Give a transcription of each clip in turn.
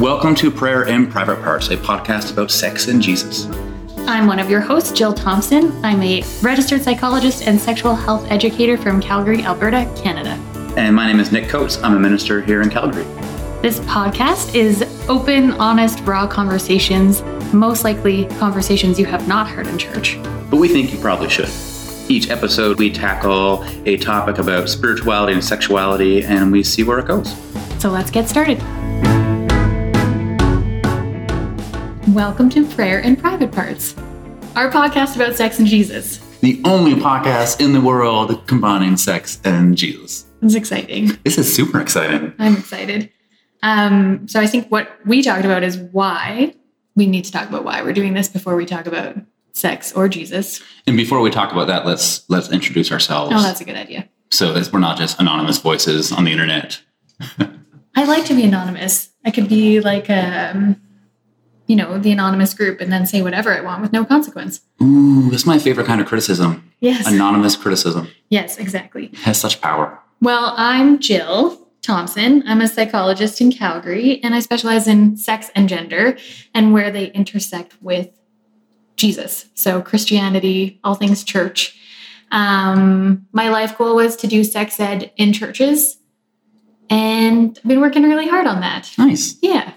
Welcome to Prayer in Private Parts, a podcast about sex and Jesus. I'm one of your hosts, Jill Thompson. I'm a registered psychologist and sexual health educator from Calgary, Alberta, Canada. And my name is Nick Coates. I'm a minister here in Calgary. This podcast is open, honest, raw conversations, most likely conversations you have not heard in church. But we think you probably should. Each episode, we tackle a topic about spirituality and sexuality, and we see where it goes. So let's get started. Welcome to Prayer in Private Parts, our podcast about sex and Jesus. The only podcast in the world combining sex and Jesus. It's exciting. This is super exciting. I'm excited. Um, so I think what we talked about is why we need to talk about why we're doing this before we talk about sex or Jesus. And before we talk about that, let's let's introduce ourselves. Oh, that's a good idea. so we're not just anonymous voices on the internet. I like to be anonymous. I could be like um, you know, the anonymous group and then say whatever I want with no consequence. Ooh, that's my favorite kind of criticism. Yes. Anonymous criticism Yes, exactly. It has such power. Well, I'm Jill Thompson. I'm a psychologist in Calgary, and I specialize in sex and gender and where they intersect with Jesus. So, Christianity, all things church. Um, my life goal was to do sex ed in churches, and I've been working really hard on that. Nice. Yeah.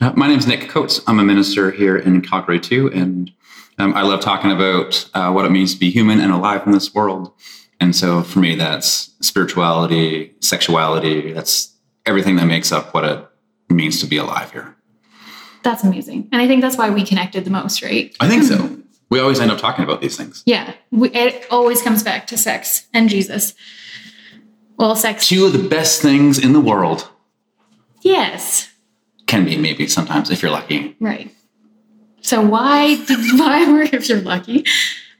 Uh, my name is Nick Coates. I'm a minister here in Calgary too, and um, I love talking about uh, what it means to be human and alive in this world. And so for me, that's spirituality, sexuality, that's everything that makes up what it means to be alive here. That's amazing. And I think that's why we connected the most, right? I think so. We always end up talking about these things. Yeah. We, it always comes back to sex and Jesus. Well, sex. Two of the best things in the world Yes. Can be maybe sometimes if you're lucky. Right. So why did why were if you're lucky?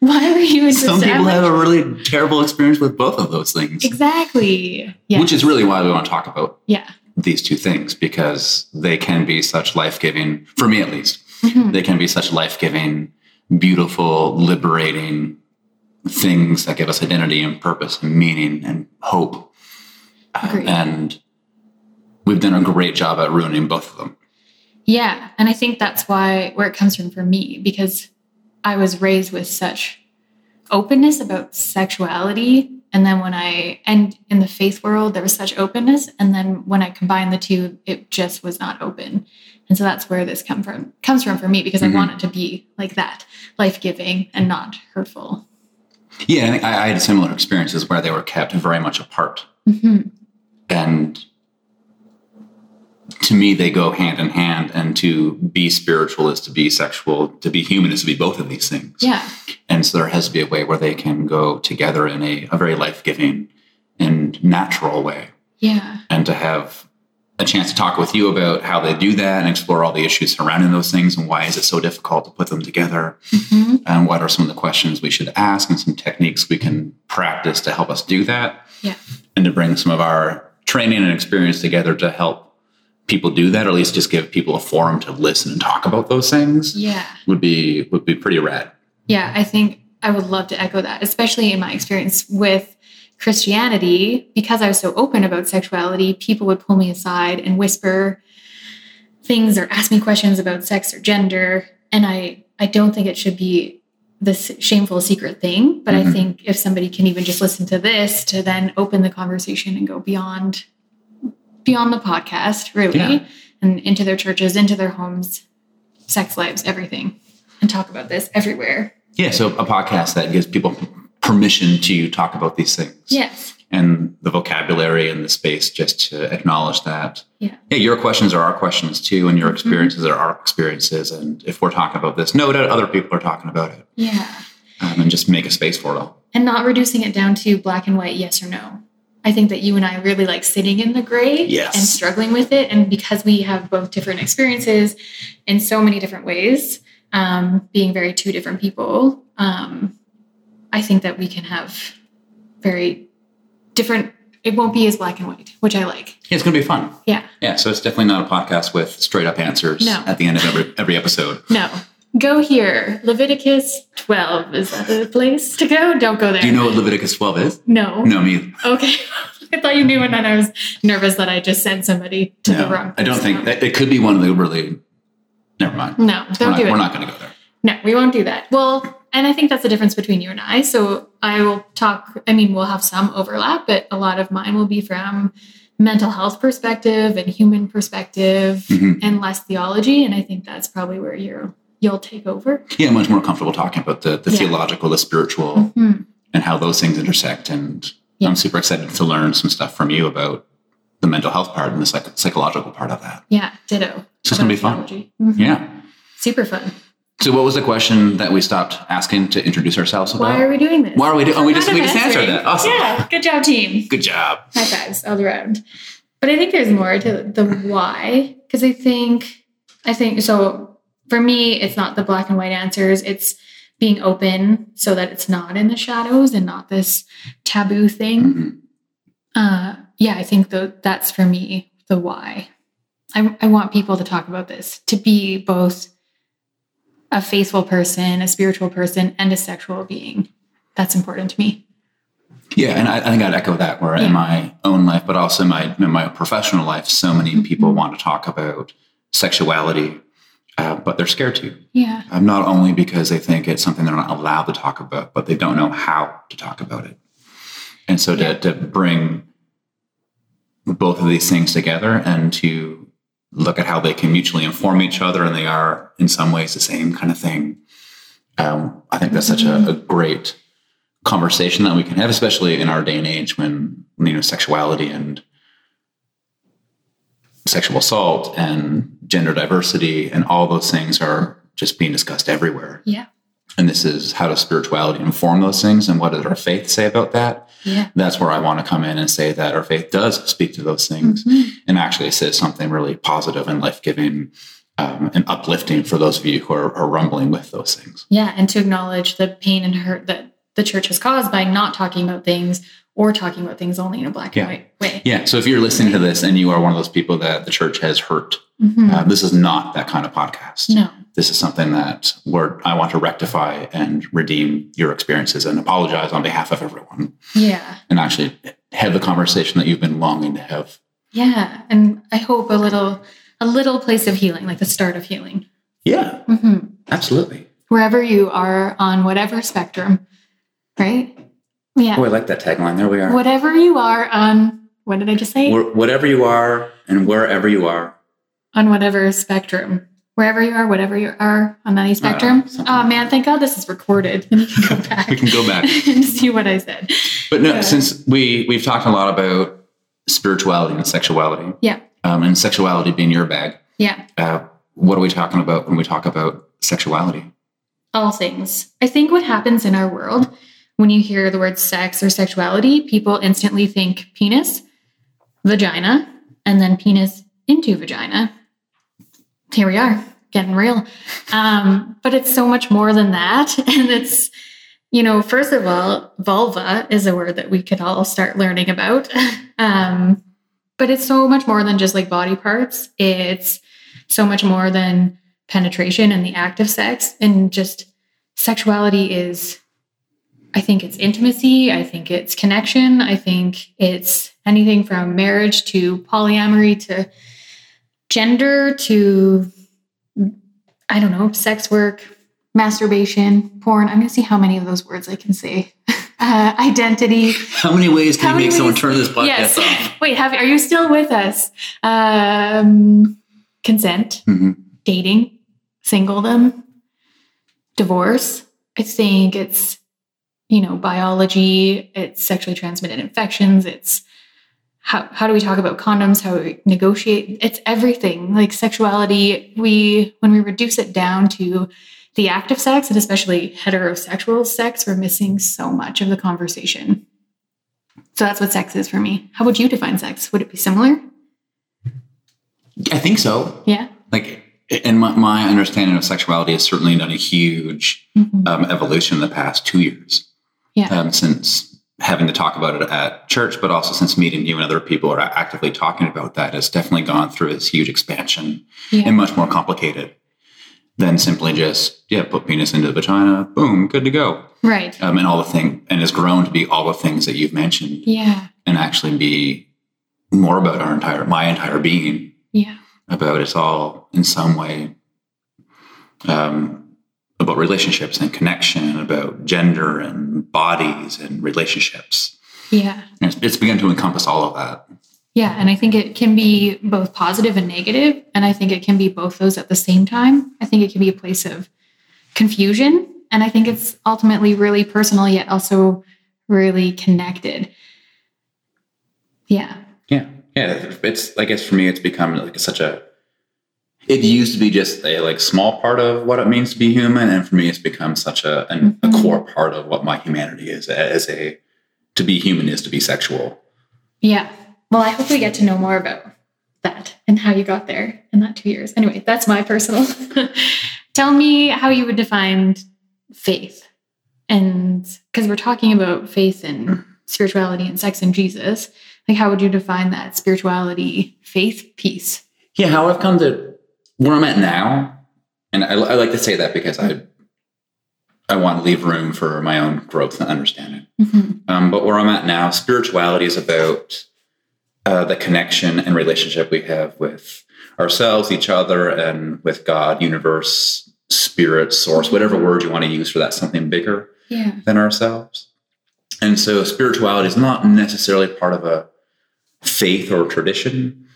Why were you into Some people have a really terrible experience with both of those things, Exactly. Yeah. which is really why we want to talk about yeah. these two things because they can be such life giving, for me at least, Mhm. they can be such life giving, beautiful, liberating things that give us identity and purpose and meaning and hope. Uh, and we've done a great job at ruining both of them. Yeah. And I think that's why where it comes from for me, because I was raised with such openness about sexuality. And then when I and in the faith world, there was such openness. And then when I combined the two, it just was not open. And so that's where this come from comes from for me because Mhm. I want it to be like that, life giving and not hurtful. Yeah, I, think I I had similar experiences where they were kept very much apart. Mhm. And to me, they go hand in hand. And to be spiritual is to be sexual, to be human is to be both of these things. Yeah. And so there has to be a way where they can go together in a, a very life giving and natural way. Yeah. And to have a chance to talk with you about how they do that and explore all the issues surrounding those things and why is it so difficult to put them together Mhm. and what are some of the questions we should ask and some techniques we can practice to help us do that Yeah. and to bring some of our training and experience together to help people do that or at least just give people a forum to listen and talk about those things Yeah. would be would be pretty rad Yeah, I think I would love to echo that, especially in my experience with Christianity. Because I was so open about sexuality, people would pull me aside and whisper things or ask me questions about sex or gender. And I, I don't think it should be this shameful secret thing. But I Mhm. think if somebody can even just listen to this to then open the conversation and go beyond beyond the podcast, really, Yeah. and into their churches, into their homes, sex lives, everything, and talk about this everywhere. yeah so a podcast that gives people permission to talk about these things Yes. and the vocabulary and the space just to acknowledge that Yeah. hey your questions are our questions too and your Mhm. experiences are our experiences and if we're talking about this know that other people are talking about it Yeah. um, and just make a space for it all And not reducing it down to black and white, yes or no. I think that you and I really like sitting in the gray Yes. and struggling with it. And because we have both different experiences in so many different ways, um, being very two different people, um, I think that we can have very different, it won't be as black and white, which I like. it's going to be fun Yeah. yeah so it's definitely not a podcast with straight up answers No. at the end of every every episode No, go here. Leviticus 12. Is that the place to go? Don't go there. Do you know what Leviticus 12 is? No. No, me. either. Okay. I thought you knew and then I was nervous that I just sent somebody to No, the wrong I don't think it could be one of the really. Never mind. No, we're don't do it. We're not going to go there. No, we won't do that. Well, and I think that's the difference between you and I. So I will talk, I mean, we'll have some overlap, but a lot of mine will be from mental health perspective and human perspective Mhm. and less theology. And I think that's probably where you're you'll take over. Yeah, much more comfortable talking about the, the Yeah. theological, the spiritual, Mhm. and how those things intersect. And Yeah. I'm super excited to learn some stuff from you about the mental health part and the psych- psychological part of that. Yeah, ditto. It's just gonna be fun. Mhm. Yeah. Super fun. So, what was the question that we stopped asking to introduce ourselves about? Why are we doing this? Why are we doing? Oh, we just we just answered that. Awesome. Yeah, good job, team. Good job. High fives all around. But I think there's more to the why because I think I think so. For me, it's not the black and white answers. It's being open so that it's not in the shadows and not this taboo thing. Mhm. Uh, yeah, I think tho- that's for me the why. I, I want people to talk about this, to be both a faithful person, a spiritual person, and a sexual being. That's important to me. Yeah, and I, I think I'd echo that. Where Yeah. in my own life, but also in my in my professional life, so many people Mhm. want to talk about sexuality, uh, but they're scared to. Yeah. Um, not only because they think it's something they're not allowed to talk about, but they don't know how to talk about it. And so Yeah. to, to bring both of these things together and to look at how they can mutually inform each other and they are in some ways the same kind of thing. Um, I think that's such a, a great conversation that we can have, especially in our day and age when you know sexuality and sexual assault and gender diversity and all those things are just being discussed everywhere. Yeah. And this is how does spirituality inform those things and what does our faith say about that? Yeah. That's where I want to come in and say that our faith does speak to those things Mhm. and actually says something really positive and life giving um, and uplifting for those of you who are, are rumbling with those things. Yeah, and to acknowledge the pain and hurt that the church has caused by not talking about things or talking about things only in a black Yeah. and white way. Yeah. So if you're listening to this and you are one of those people that the church has hurt, Mhm. uh, this is not that kind of podcast. no. This is something that where I want to rectify and redeem your experiences and apologize on behalf of everyone Yeah. and actually have the conversation that you've been longing to have. Yeah. And I hope a little a little place of healing, like the start of healing. Yeah, hmm absolutely. Wherever you are on whatever spectrum, right? Yeah. Oh, I like that tagline. There we are. Whatever you are on what did I just say? Whatever you are and wherever you are. on whatever spectrum. Wherever you are, whatever you are on any spectrum. something oh man, thank God this is recorded. And you can go back. We can go back. and see what I said. But no, Yeah. since we we've talked a lot about spirituality and sexuality, Yeah. um, and sexuality being your bag, Yeah. uh, what are we talking about when we talk about sexuality? all things. I think what happens in our world when you hear the word sex or sexuality, people instantly think penis, vagina, and then penis into vagina. Here we are, getting real. Um, but it's so much more than that. And it's, you know, first of all, vulva is a word that we could all start learning about. Um, but it's so much more than just like body parts. It's so much more than penetration and the act of sex and just sexuality is i think it's intimacy i think it's connection i think it's anything from marriage to polyamory to gender to i don't know sex work masturbation porn. I'm going to see how many of those words i can say. Uh, identity. How many ways can How you make someone turn this podcast yes. off? wait have, are you still with us? Um, consent. Mhm. dating, singledom, divorce. I think it's, you know, biology, it's sexually transmitted infections, it's how, how do we talk about condoms, how we negotiate? It's everything. Like sexuality, we when we reduce it down to the act of sex and especially heterosexual sex, we're missing so much of the conversation. So that's what sex is for me. How would you define sex? Would it be similar? I think so. Yeah. Like, and my, my understanding of sexuality has certainly done a huge Mhm. um, evolution in the past two years. Yeah. Um, since having to talk about it at church, but also since meeting you and other people are actively talking about that, has definitely gone through this huge expansion yeah. and much more complicated. than simply just yeah put penis into the vagina boom good to go Right. um, and all the thing and has grown to be all the things that you've mentioned Yeah. and actually be more about our entire my entire being Yeah. about it's all in some way um, about relationships and connection about gender and bodies and relationships Yeah. and it's, it's begun to encompass all of that Yeah. And I think it can be both positive and negative, And I think it can be both those at the same time. I think it can be a place of confusion. And I think it's ultimately really personal, yet also really connected. Yeah. Yeah, yeah. It's I guess for me, it's become like such a. It used to be just a like small part of what it means to be human, and for me, it's become such a an, a Mhm. core part of what my humanity is. As a to be human is to be sexual. Yeah. Well, I hope we get to know more about that and how you got there in that two years. Anyway, that's my personal. Tell me how you would define faith. And because we're talking about faith and spirituality and sex and Jesus, like how would you define that spirituality faith piece? Yeah, how I've come to where I'm at now, and I, I like to say that because I I want to leave room for my own growth and understanding. Mhm. Um, but where I'm at now, spirituality is about uh, the connection and relationship we have with ourselves, each other, and with God, universe, spirit, source, whatever word you want to use for that, something bigger Yeah. than ourselves. And so spirituality is not necessarily part of a faith or tradition,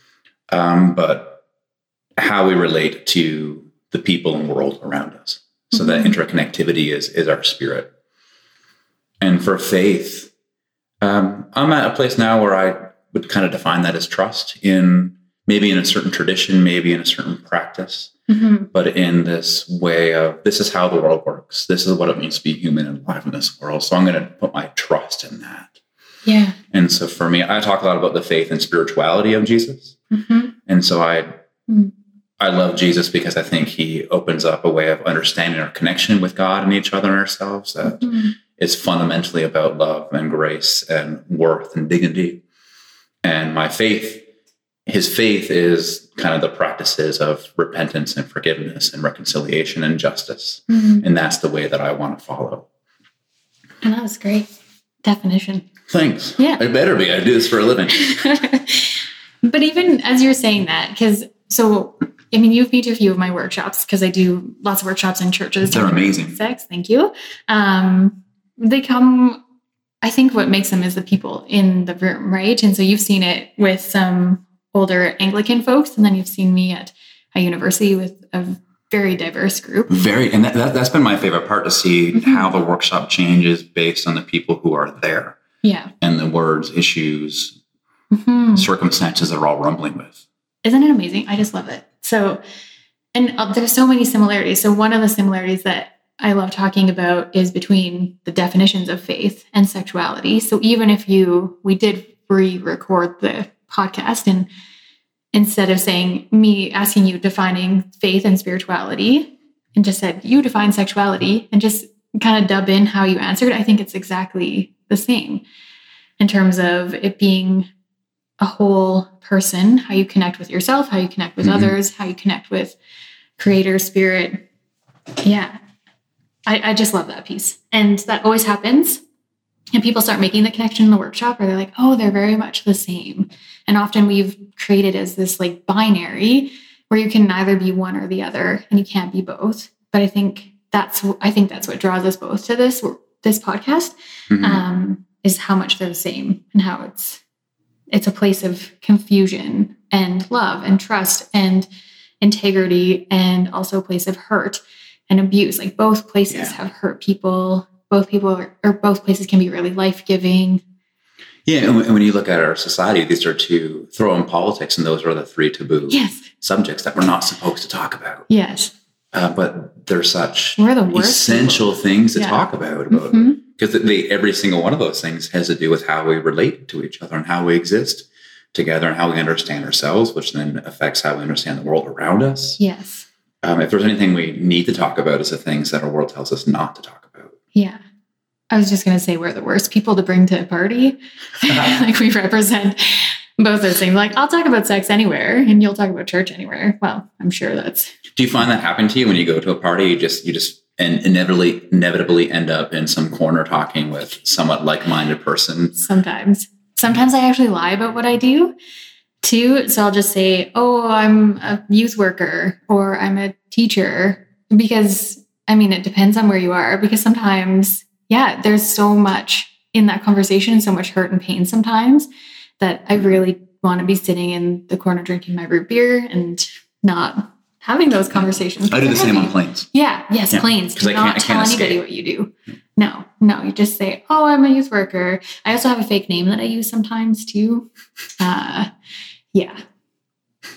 um, but how we relate to the people and world around us. So that Mhm. interconnectivity is is our spirit. And for faith, um, I'm at a place now where I would kind of define that as trust in maybe in a certain tradition, maybe in a certain practice, Mhm. but in this way of this is how the world works. This is what it means to be human and alive in this world. So I'm going to put my trust in that. Yeah. And so for me, I talk a lot about the faith and spirituality of Jesus. Mhm. And so I Mm. I love Jesus because I think he opens up a way of understanding our connection with God and each other and ourselves that Mhm. is fundamentally about love and grace and worth and dignity. And my faith, his faith is kind of the practices of repentance and forgiveness and reconciliation and justice. Mhm. And that's the way that I want to follow. And that was great definition. Thanks. Yeah. I better be. I do this for a living. but even as you're saying that, because so I mean, you've been to a few of my workshops because I do lots of workshops in churches. They're amazing. Sex, thank you. Um, they come. I think what makes them is the people in the room, right? And so you've seen it with some older Anglican folks, and then you've seen me at a university with a very diverse group. Very, and that, that, that's been my favorite part to see Mhm. how the workshop changes based on the people who are there Yeah. and the words, issues, Mhm. circumstances they're all rumbling with. Isn't it amazing? I just love it. So, and uh, there's so many similarities. So, one of the similarities that I love talking about is between the definitions of faith and sexuality. So, even if you, we did re record the podcast, and instead of saying me asking you defining faith and spirituality, and just said you define sexuality and just kind of dub in how you answered, I think it's exactly the same in terms of it being a whole person, how you connect with yourself, how you connect with Mhm. others, how you connect with creator, spirit. Yeah. I, I just love that piece. And that always happens. And people start making the connection in the workshop where they're like, oh, they're very much the same. And often we've created as this like binary where you can neither be one or the other and you can't be both. But I think that's I think that's what draws us both to this this podcast Mhm. um, is how much they're the same and how it's it's a place of confusion and love and trust and integrity and also a place of hurt and abuse like both places Yeah. have hurt people both people are, or both places can be really life-giving yeah, and when- you look at our society, these are two throw in politics, and those are the three taboo yes subjects that we're not supposed to talk about. yes Uh, but they're such we're the worst essential things to Yeah. talk about. about Mhm. Because every single one of those things has to do with how we relate to each other and how we exist together and how we understand ourselves, which then affects how we understand the world around us. yes Um, if there's anything we need to talk about, is the things that our world tells us not to talk about. yeah i was just going to say we're the worst people to bring to a party like we represent both those things. Like I'll talk about sex anywhere, and you'll talk about church anywhere. Well, I'm sure that's. Do you find that happen to you when you go to a party? You just you just and inevitably inevitably end up in some corner talking with somewhat like-minded person. Sometimes, sometimes I actually lie about what I do too. So I'll just say, "Oh, I'm a youth worker," or "I'm a teacher," because I mean it depends on where you are. Because sometimes, yeah, there's so much in that conversation, so much hurt and pain sometimes that I really want to be sitting in the corner drinking my root beer and not having those conversations. I do the same on planes. Yeah, yes, Yeah, planes. I Do can't- not I tell can't anybody escape. what you do. No, no, you just say, "Oh, I'm a youth worker." I also have a fake name that I use sometimes too. Uh, yeah,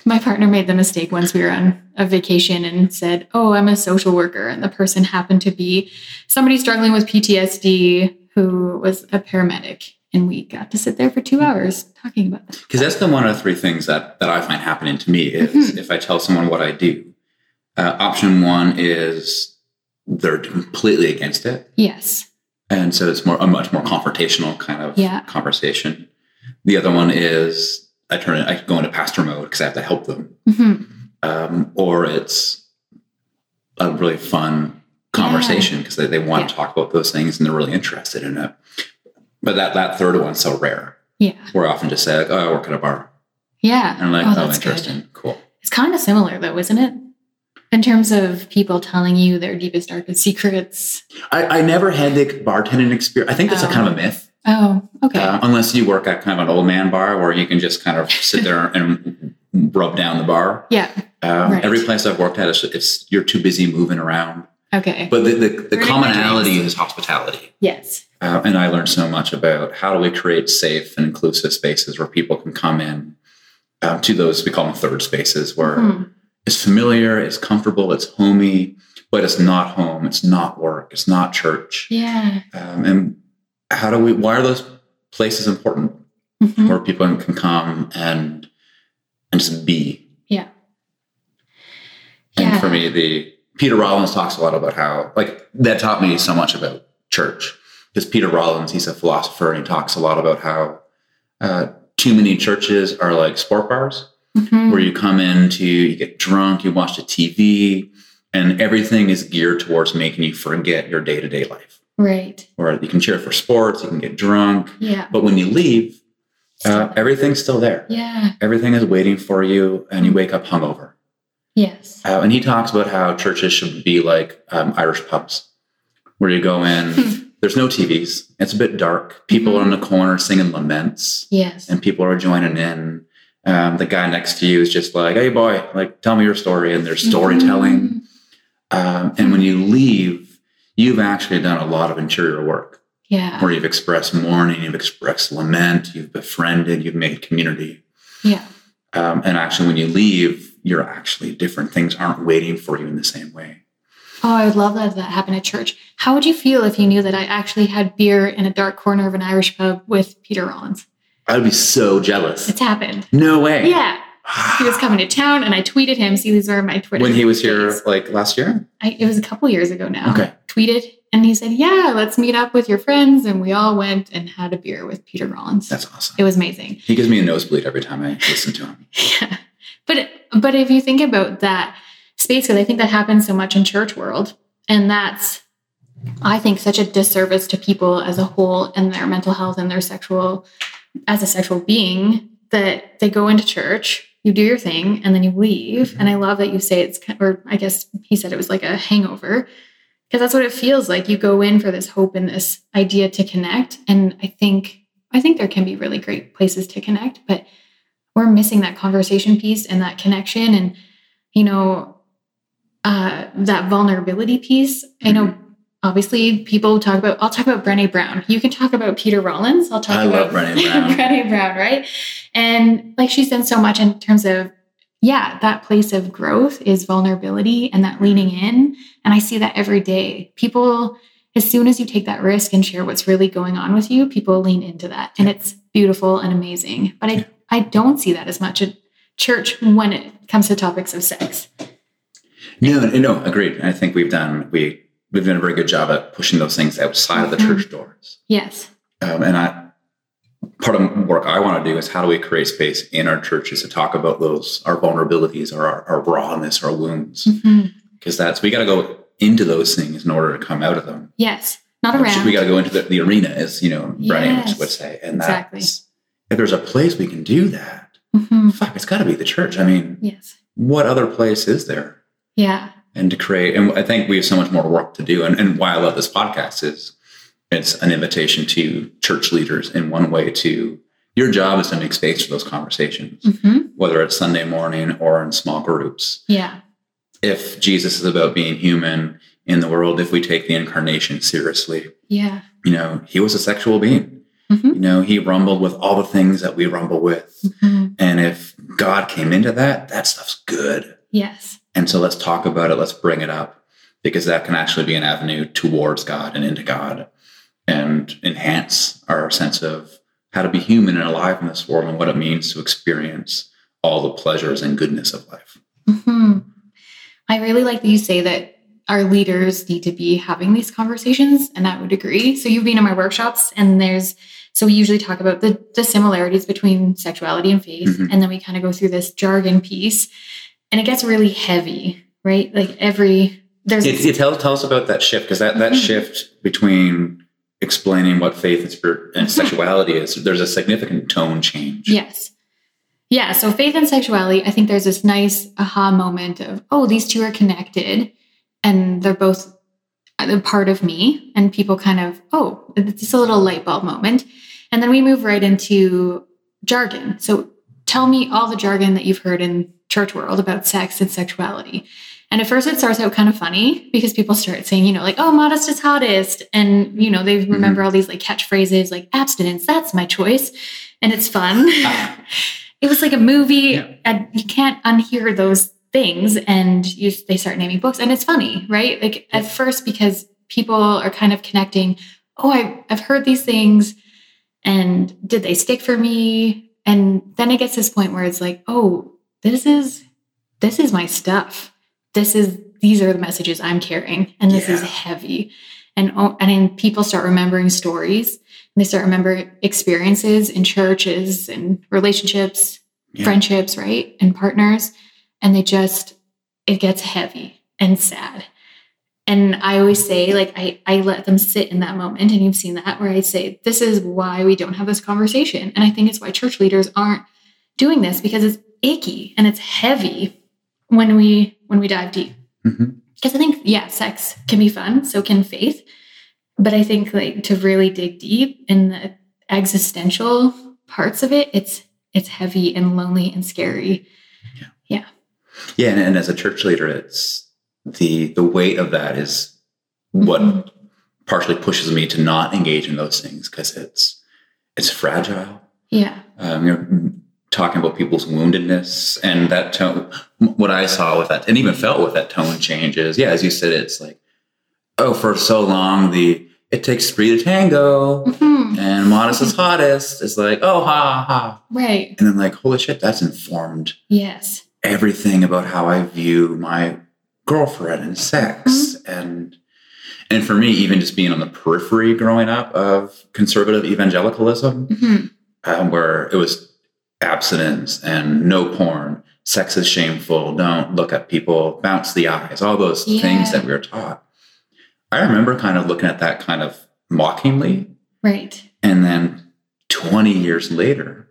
my partner made the mistake once we were on a vacation and said, "Oh, I'm a social worker," and the person happened to be somebody struggling with PTSD who was a paramedic, and we got to sit there for two hours talking about that. Because that's the one of the three things that, that I find happening to me is Mhm. if I tell someone what I do, uh, option one is they're completely against it. Yes, And so it's more a much more confrontational kind of Yeah. conversation. The other one is I turn it, I go into pastor mode because I have to help them. hmm Um, or it's a really fun conversation because they, they want Yeah. to talk about those things and they're really interested in it. But that, that third one's so rare. yeah, We're often just say, like, oh, I work at a bar. yeah. And I'm like, Oh, oh, that's good. interesting. Cool. It's kind of similar though, isn't it? In terms of people telling you their deepest, darkest secrets. I, I never had the bartending experience. I think that's a Oh. kind of a myth, Oh, okay. uh, unless you work at kind of an old man bar where you can just kind of sit there and rub down the bar. yeah. Um, Right. Every place I've worked at, it's, it's you're too busy moving around. Okay. But the, the, the commonality is hospitality. yes. Uh, and I learned so much about how do we create safe and inclusive spaces where people can come in um, to those we call them third spaces where Hmm. it's familiar, it's comfortable, it's homey, but it's not home, it's not work, it's not church. Yeah. Um, and how do we? Why are those places important Mhm. where people can come and and just be? Yeah. And Yeah. for me, the Peter Rollins talks a lot about how like that taught me so much about church because Peter Rollins, he's a philosopher, and he talks a lot about how uh, too many churches are like sport bars Mhm. where you come into, you get drunk, you watch the TV, and everything is geared towards making you forget your day to day life. Right. Or you can cheer for sports, you can get drunk, Yeah. but when you leave, uh, everything's still there. yeah. Everything is waiting for you, and you wake up hungover. Yes. Uh, and he talks about how churches should be like um, Irish pubs, where you go in, there's no TVs, it's a bit dark, people are in the corner singing laments, Yes. and people are joining in. Um, the guy next to you is just like, "Hey, boy, like, tell me your story," and there's storytelling. Mhm. Um, and when you leave, you've actually done a lot of interior work Yeah. where you've expressed mourning, you've expressed lament, you've befriended, you've made community. Yeah. Um, and actually, when you leave, you're actually different. Things aren't waiting for you in the same way. Oh, I would love that if that happened at church. How would you feel if you knew that I actually had beer in a dark corner of an Irish pub with Peter Rollins? I would be so jealous. It's happened. No way. Yeah. He was coming to town and I tweeted him. See, these are my Twitter. when he was here, like last year. I, it was a couple years ago now. Okay. Tweeted and he said, Yeah, let's meet up with your friends. And we all went and had a beer with Peter Rollins. That's awesome. it was amazing. He gives me a nosebleed every time I listen to him. Yeah. But but if you think about that space, because I think that happens so much in church world, and that's I think such a disservice to people as a whole and their mental health and their sexual as a sexual being that they go into church, you do your thing, and then you leave. And I love that you say it's or I guess he said it was like a hangover. Because that's what it feels like. You go in for this hope and this idea to connect. And I think I think there can be really great places to connect, but we're missing that conversation piece and that connection and you know uh, that vulnerability piece. I know obviously people talk about i'll talk about brene brown. You can talk about peter rollins. I'll talk I about love Brené Brown. brene brown right? And like she's done so much in terms of yeah that place of growth is vulnerability and that leaning in. And i see that every day. People as soon as you take that risk and share what's really going on with you people lean into that. And it's beautiful and amazing. But i i don't see that as much at church when it comes to topics of sex No, no, no, agreed. I think we've done we we've done a very good job at pushing those things outside of the church doors. yes Um, and I part of the work I want to do is how do we create space in our churches to talk about those our vulnerabilities or our, our rawness, our wounds, because that's we got to go into those things in order to come out of them. Yes. Not around. We got to go into the, the arena, as you know, Brian would say, and Exactly. that's if there's a place we can do that, Mhm. fuck, it's got to be the church. I mean, Yes. what other place is there? Yeah. and to create and i think we have so much more work to do and, and why i love this podcast is it's an invitation to church leaders in one way to your job is to make space for those conversations hmm whether it's sunday morning or in small groups Yeah. if jesus is about being human in the world if we take the incarnation seriously Yeah. you know he was a sexual being hmm you know he rumbled with all the things that we rumble with hmm and if god came into that that stuff's good Yes. And so let's talk about it. Let's bring it up because that can actually be an avenue towards God and into God and enhance our sense of how to be human and alive in this world and what it means to experience all the pleasures and goodness of life. hmm I really like that you say that our leaders need to be having these conversations, and I would agree. So you've been in my workshops, and there's so we usually talk about the the similarities between sexuality and faith, Mhm. and then we kind of go through this jargon piece, and it gets really heavy, right? Like every there's You, you tell, tell us about that shift because that, that Mhm. shift between explaining what faith and spirit and Mhm. sexuality is, there's a significant tone change. Yes. Yeah. So faith and sexuality, I think there's this nice aha moment of, oh, these two are connected and they're both a part of me. And people kind of, oh, it's just a little light bulb moment. And then we move right into jargon. So tell me all the jargon that you've heard in church world about sex and sexuality. And at first it starts out kind of funny because people start saying, you know, like, oh, modest is hottest. And, you know, they mm-hmm. remember all these like catchphrases like abstinence, that's my choice. And it's fun. it was like a movie. Yeah. And you can't unhear those things. And you, they start naming books. And it's funny, right? Like at first, because people are kind of connecting, oh, I, I've heard these things. And did they stick for me? And then it gets this point where it's like, oh, this is this is my stuff. This is these are the messages I'm carrying, and this is heavy. And oh, and then people start remembering stories, and they start remembering experiences in churches and relationships, Yeah. friendships, right, and partners, and they just it gets heavy and sad. And I always say, like, I, I let them sit in that moment. And you've seen that where I say, this is why we don't have this conversation. And I think it's why church leaders aren't doing this because it's icky and it's heavy when we when we dive deep. Mhm. Because I think, yeah, sex can be fun, so can faith. But I think like to really dig deep in the existential parts of it, it's it's heavy and lonely and scary. Yeah, Yeah. and, and as a church leader, it's the the weight of that is what Mhm. partially pushes me to not engage in those things because it's it's fragile. Yeah. Um, you're talking about people's woundedness and that tone. What I saw with that, and even felt with that tone changes. yeah, as you said, it's like, oh, for so long the it takes three to tango, Mhm. and modest is hottest. It's like, oh, ha ha, Right. and then like, holy shit, that's informed Yes. everything about how I view my girlfriend and sex and and for me even just being on the periphery growing up of conservative evangelicalism Mhm. um, where it was abstinence and no porn sex is shameful don't look at people bounce the eyes all those Yeah. things that we were taught i remember kind of looking at that kind of mockingly Right. and then 20 years later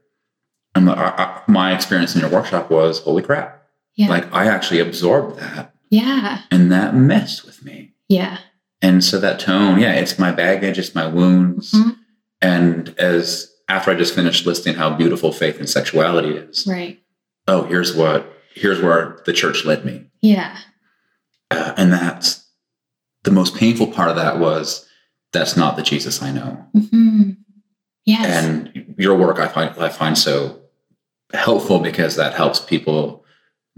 and I- I- my experience in your workshop was holy crap Yeah. like I actually absorbed that yeah. and that messed with me. Yeah. And so that tone, yeah, it's my baggage, it's my wounds. Mhm. And as after I just finished listing how beautiful faith and sexuality is, Right. oh, here's what, here's where the church led me. Yeah. Uh, and that's the most painful part of that was that's not the Jesus I know. hmm Yes. And your work I find I find so helpful because that helps people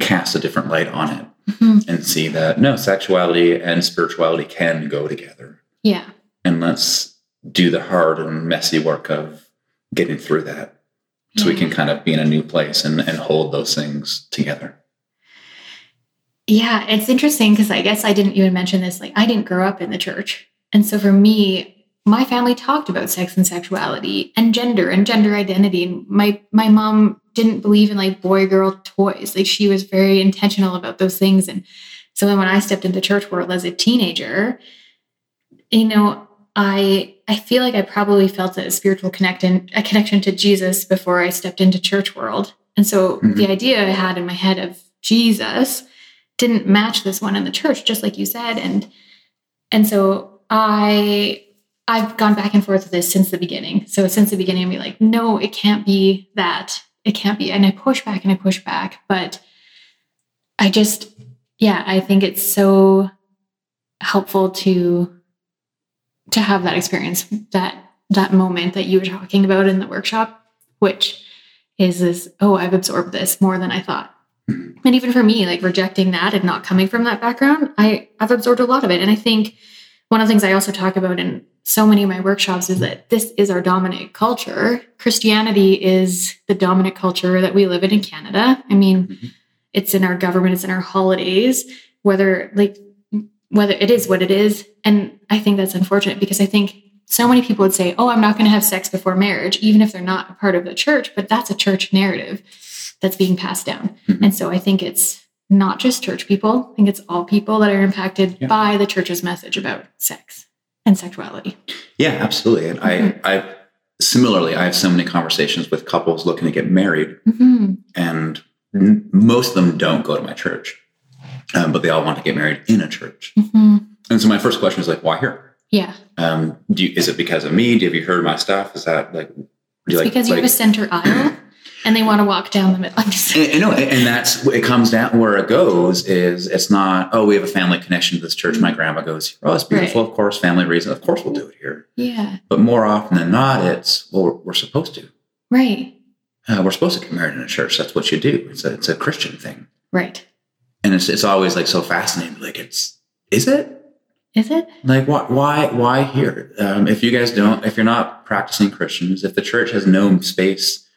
cast a different light on it Mhm. and see that no sexuality and spirituality can go together Yeah. and let's do the hard and messy work of getting through that so we can mm. kind of be in a new place and, and hold those things together Yeah, it's interesting because I guess I didn't even mention this. Like, I didn't grow up in the church. And so for me, my family talked about sex and sexuality and gender and gender identity. And my my mom didn't believe in like boy girl toys. Like she was very intentional about those things. And so then when I stepped into church world as a teenager, you know, I I feel like I probably felt a spiritual connection a connection to Jesus before I stepped into church world. And so mm-hmm. the idea I had in my head of Jesus didn't match this one in the church, just like you said. And and so I I've gone back and forth with this since the beginning. So since the beginning, I'm like, no, it can't be that. It can't be. And I push back and I push back. But I just, yeah, I think it's so helpful to to have that experience, that that moment that you were talking about in the workshop, which is this, oh, I've absorbed this more than I thought. And even for me, like rejecting that and not coming from that background, I, I've absorbed a lot of it. And I think one of the things I also talk about in so many of my workshops is that this is our dominant culture. Christianity is the dominant culture that we live in in Canada. I mean, mm-hmm. it's in our government, it's in our holidays, whether like whether it is what it is. And I think that's unfortunate because I think so many people would say, "Oh, I'm not going to have sex before marriage," even if they're not a part of the church, but that's a church narrative that's being passed down. Mm-hmm. And so I think it's not just church people. I think it's all people that are impacted yeah. by the church's message about sex and sexuality. Yeah, absolutely. And mm-hmm. I, I similarly, I have so many conversations with couples looking to get married, mm-hmm. and most of them don't go to my church, um, but they all want to get married in a church. Mm-hmm. And so my first question is like, why here? Yeah. Um, do you, is it because of me? Do, you, have you heard my stuff? Is that like? It's like, because you like, have a center aisle and they want to walk down the middle. And, and, and that's it comes down where it goes is it's not oh we have a family connection to this church. My grandma goes oh it's beautiful right. of course family reason of course we'll do it here. Yeah. But more often than not, it's well we're, we're supposed to. Right. Uh, we're supposed to get married in a church. That's what you do. It's a it's a Christian thing. Right. And it's it's always like so fascinating. Like it's is it is it? Like why why why here? Um, if you guys don't, if you're not practicing Christians, if the church has no space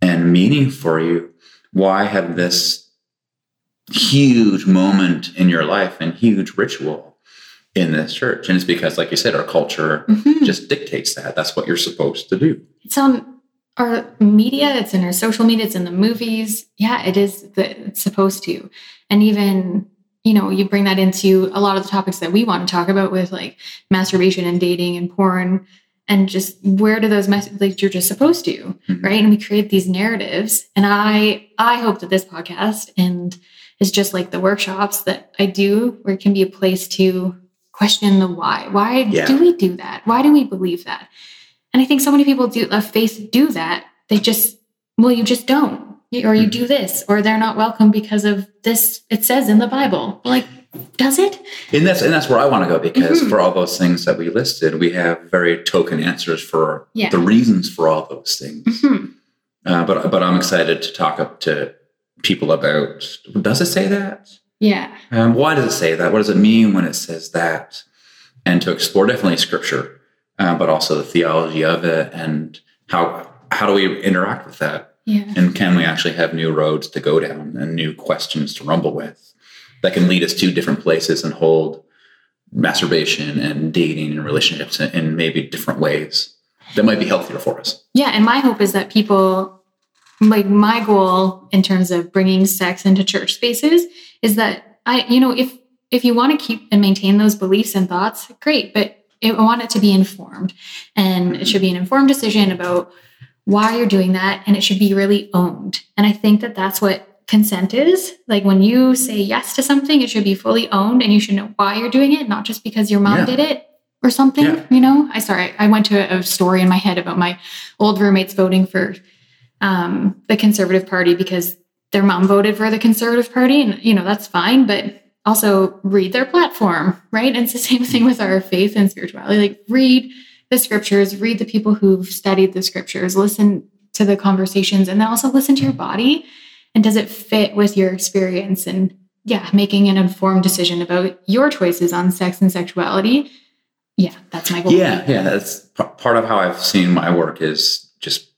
and meaning for you, why have this huge moment in your life and huge ritual in this church? And it's because, like you said, our culture mm-hmm. just dictates that. That's what you're supposed to do. It's on our media, it's in our social media, it's in the movies. Yeah, it is that it's supposed to. And even you know, you bring that into a lot of the topics that we want to talk about with like masturbation and dating and porn and just where do those messages like you're just supposed to mm-hmm. right? And we create these narratives. And i i hope that this podcast and is just like the workshops that i do where it can be a place to question the why. Why yeah. do we do that? Why do we believe that? And i think so many people do of faith do that. They just well you just don't or you do this or they're not welcome because of this it says in the bible like does it? And that's and that's where I want to go because mm-hmm. for all those things that we listed, we have very token answers for yeah. the reasons for all those things. Mm-hmm. Uh, but but I'm excited to talk up to people about. Does it say that? Yeah. Um, why does it say that? What does it mean when it says that? And to explore definitely scripture, uh, but also the theology of it and how how do we interact with that? Yeah. And can we actually have new roads to go down and new questions to rumble with? that can lead us to different places and hold masturbation and dating and relationships in maybe different ways that might be healthier for us. Yeah, and my hope is that people like my goal in terms of bringing sex into church spaces is that I you know if if you want to keep and maintain those beliefs and thoughts great but I want it to be informed and it should be an informed decision about why you're doing that and it should be really owned and I think that that's what consent is. Like when you say yes to something, it should be fully owned and you should know why you're doing it, not just because your mom yeah. did it or something, yeah. you know? I sorry, I went to a story in my head about my old roommates voting for um, the conservative party because their mom voted for the conservative party and you know, that's fine, but also read their platform, right? And it's the same thing with our faith and spirituality. Like read the scriptures, read the people who've studied the scriptures, listen to the conversations, and then also listen to your body. And does it fit with your experience and yeah making an informed decision about your choices on sex and sexuality? Yeah that's my goal. Yeah yeah that's p- part of how i've seen my work is just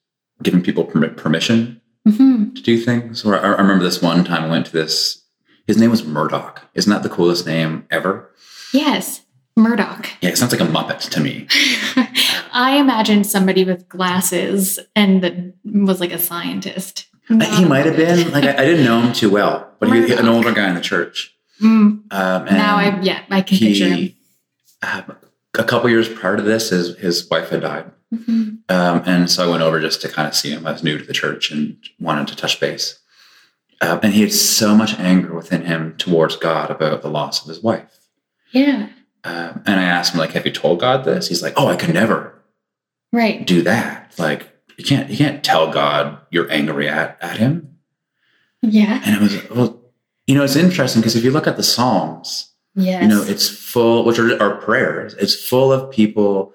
giving people permit permission mm-hmm. to do things. Or I, I remember this one time i went to this his name was murdoch. Isn't that the coolest name ever? Yes Murdoch. Yeah, it sounds like a Muppet to me. I imagined somebody with glasses and that was like a scientist. Uh, he might have been like I, I didn't know him too well, but he was an older guy in the church. Mm, Um, and now I yeah, I can picture him. he, um, a couple years prior to this, his his wife had died, Mhm. um, and so I went over just to kind of see him. I was new to the church and wanted to touch base. Um, and he had so much anger within him towards God about the loss of his wife. Yeah. Um, and I asked him, like, "Have you told God this?" He's like, "Oh, I could never Right. do that. Like, you can't you can't tell God you're angry at at him." Yeah. And it was well, you know, it's interesting because if you look at the Psalms, Yes. you know, it's full, which are our prayers. It's full of people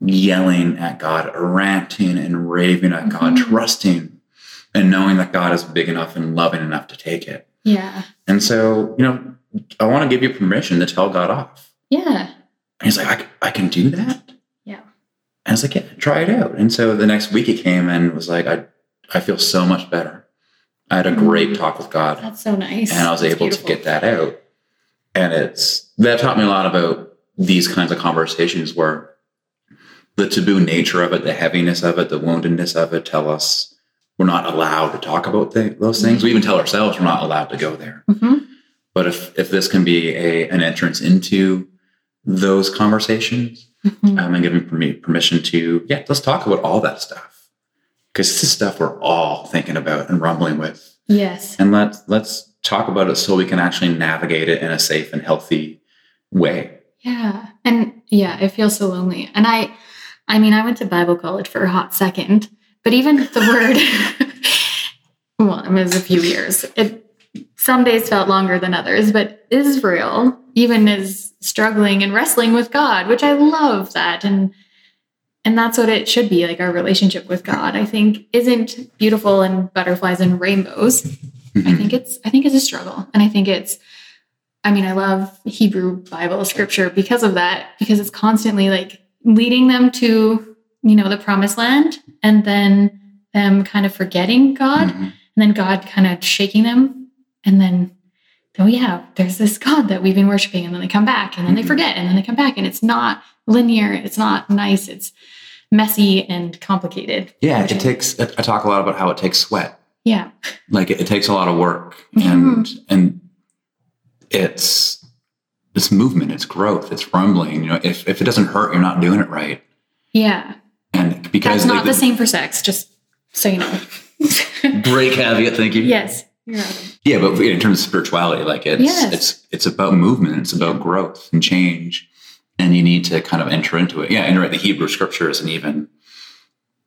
yelling at God, ranting and raving at God, Mhm. trusting and knowing that God is big enough and loving enough to take it. yeah. And so, you know, I want to give you permission to tell God off. Yeah. And he's like, I, I can do that. Yeah. And I was like, yeah, try it out. And so the next week he came and was like, I, I feel so much better. I had a great Mhm. talk with God That's so nice. and I was That's able beautiful. to get that out. And it's that taught me a lot about these kinds of conversations where the taboo nature of it, the heaviness of it, the woundedness of it tell us we're not allowed to talk about th- those things. We even tell ourselves we're not allowed to go there. Mhm. But if if this can be a an entrance into those conversations Mhm. um, and giving me permission to yeah, let's talk about all that stuff because this is stuff we're all thinking about and rumbling with Yes. and let's let's talk about it so we can actually navigate it in a safe and healthy way. Yeah. And yeah, it feels so lonely. And I I mean, I went to Bible college for a hot second, but even the word well, it was a few years. It some days felt longer than others, but Israel even is struggling and wrestling with God, which I love that. And and that's what it should be like our relationship with God. I think isn't beautiful and butterflies and rainbows. I think it's I think it's a struggle. And I think it's I mean, I love Hebrew Bible scripture because of that, because it's constantly like leading them to, you know, the promised land and then them kind of forgetting God Mhm. and then God kind of shaking them. And then, oh yeah, there's this God that we've been worshiping. And then they come back and then they Mhm. forget and then they come back. And it's not linear. It's not nice. It's messy and complicated. Yeah, it takes. I talk a lot about how it takes sweat. Yeah. Like it, it takes a lot of work, Mm-hmm. and and it's it's movement, it's growth, it's rumbling. You know, if if it doesn't hurt, you're not doing it right. Yeah. And because That's like not the same for sex, just so you know. Great caveat, thank you. yes. Yeah, but in terms of spirituality, like it's Yes. it's it's about movement, it's about growth and change, and you need to kind of enter into it. Yeah, enter in the Hebrew scriptures and even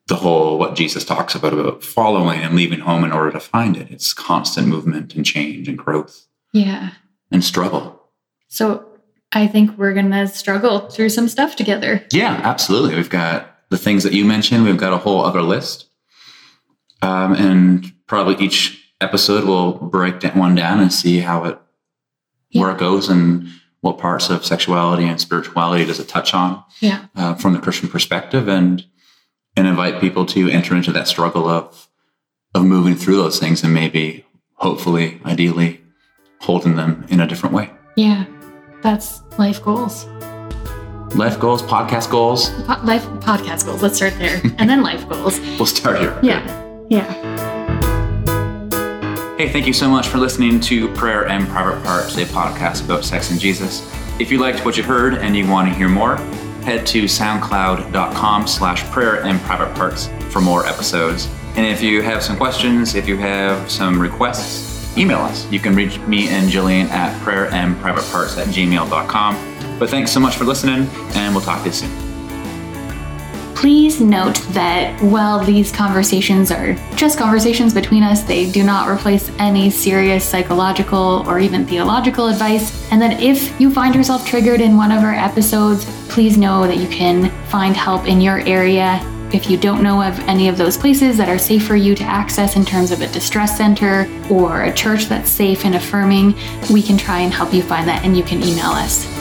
the whole what Jesus talks about about following and leaving home in order to find it. It's constant movement and change and growth Yeah. and struggle. So I think we're going to struggle through some stuff together. Yeah, absolutely. We've got the things that you mentioned. We've got a whole other list, um, and probably each episode we'll break that one down and see how it where it goes and what parts of sexuality and spirituality does it touch on Yeah. uh, from the Christian perspective, and and invite people to enter into that struggle of of moving through those things and maybe, hopefully, ideally, holding them in a different way. Yeah. That's life goals. Life goals, podcast goals. Po- life podcast goals. Let's start there. and then life goals. We'll start here. Yeah. Yeah. Hey, thank you so much for listening to Prayer and Private Parts, a podcast about sex and Jesus. If you liked what you heard and you want to hear more, head to soundcloud.com slash prayer and private parts for more episodes. And if you have some questions, if you have some requests, email us. You can reach me and Jillian at prayer and private parts at gmail.com. But thanks so much for listening, and we'll talk to you soon. Please note that while these conversations are just conversations between us, they do not replace any serious psychological or even theological advice. And that if you find yourself triggered in one of our episodes, please know that you can find help in your area. If you don't know of any of those places that are safe for you to access in terms of a distress center or a church that's safe and affirming, we can try and help you find that and you can email us.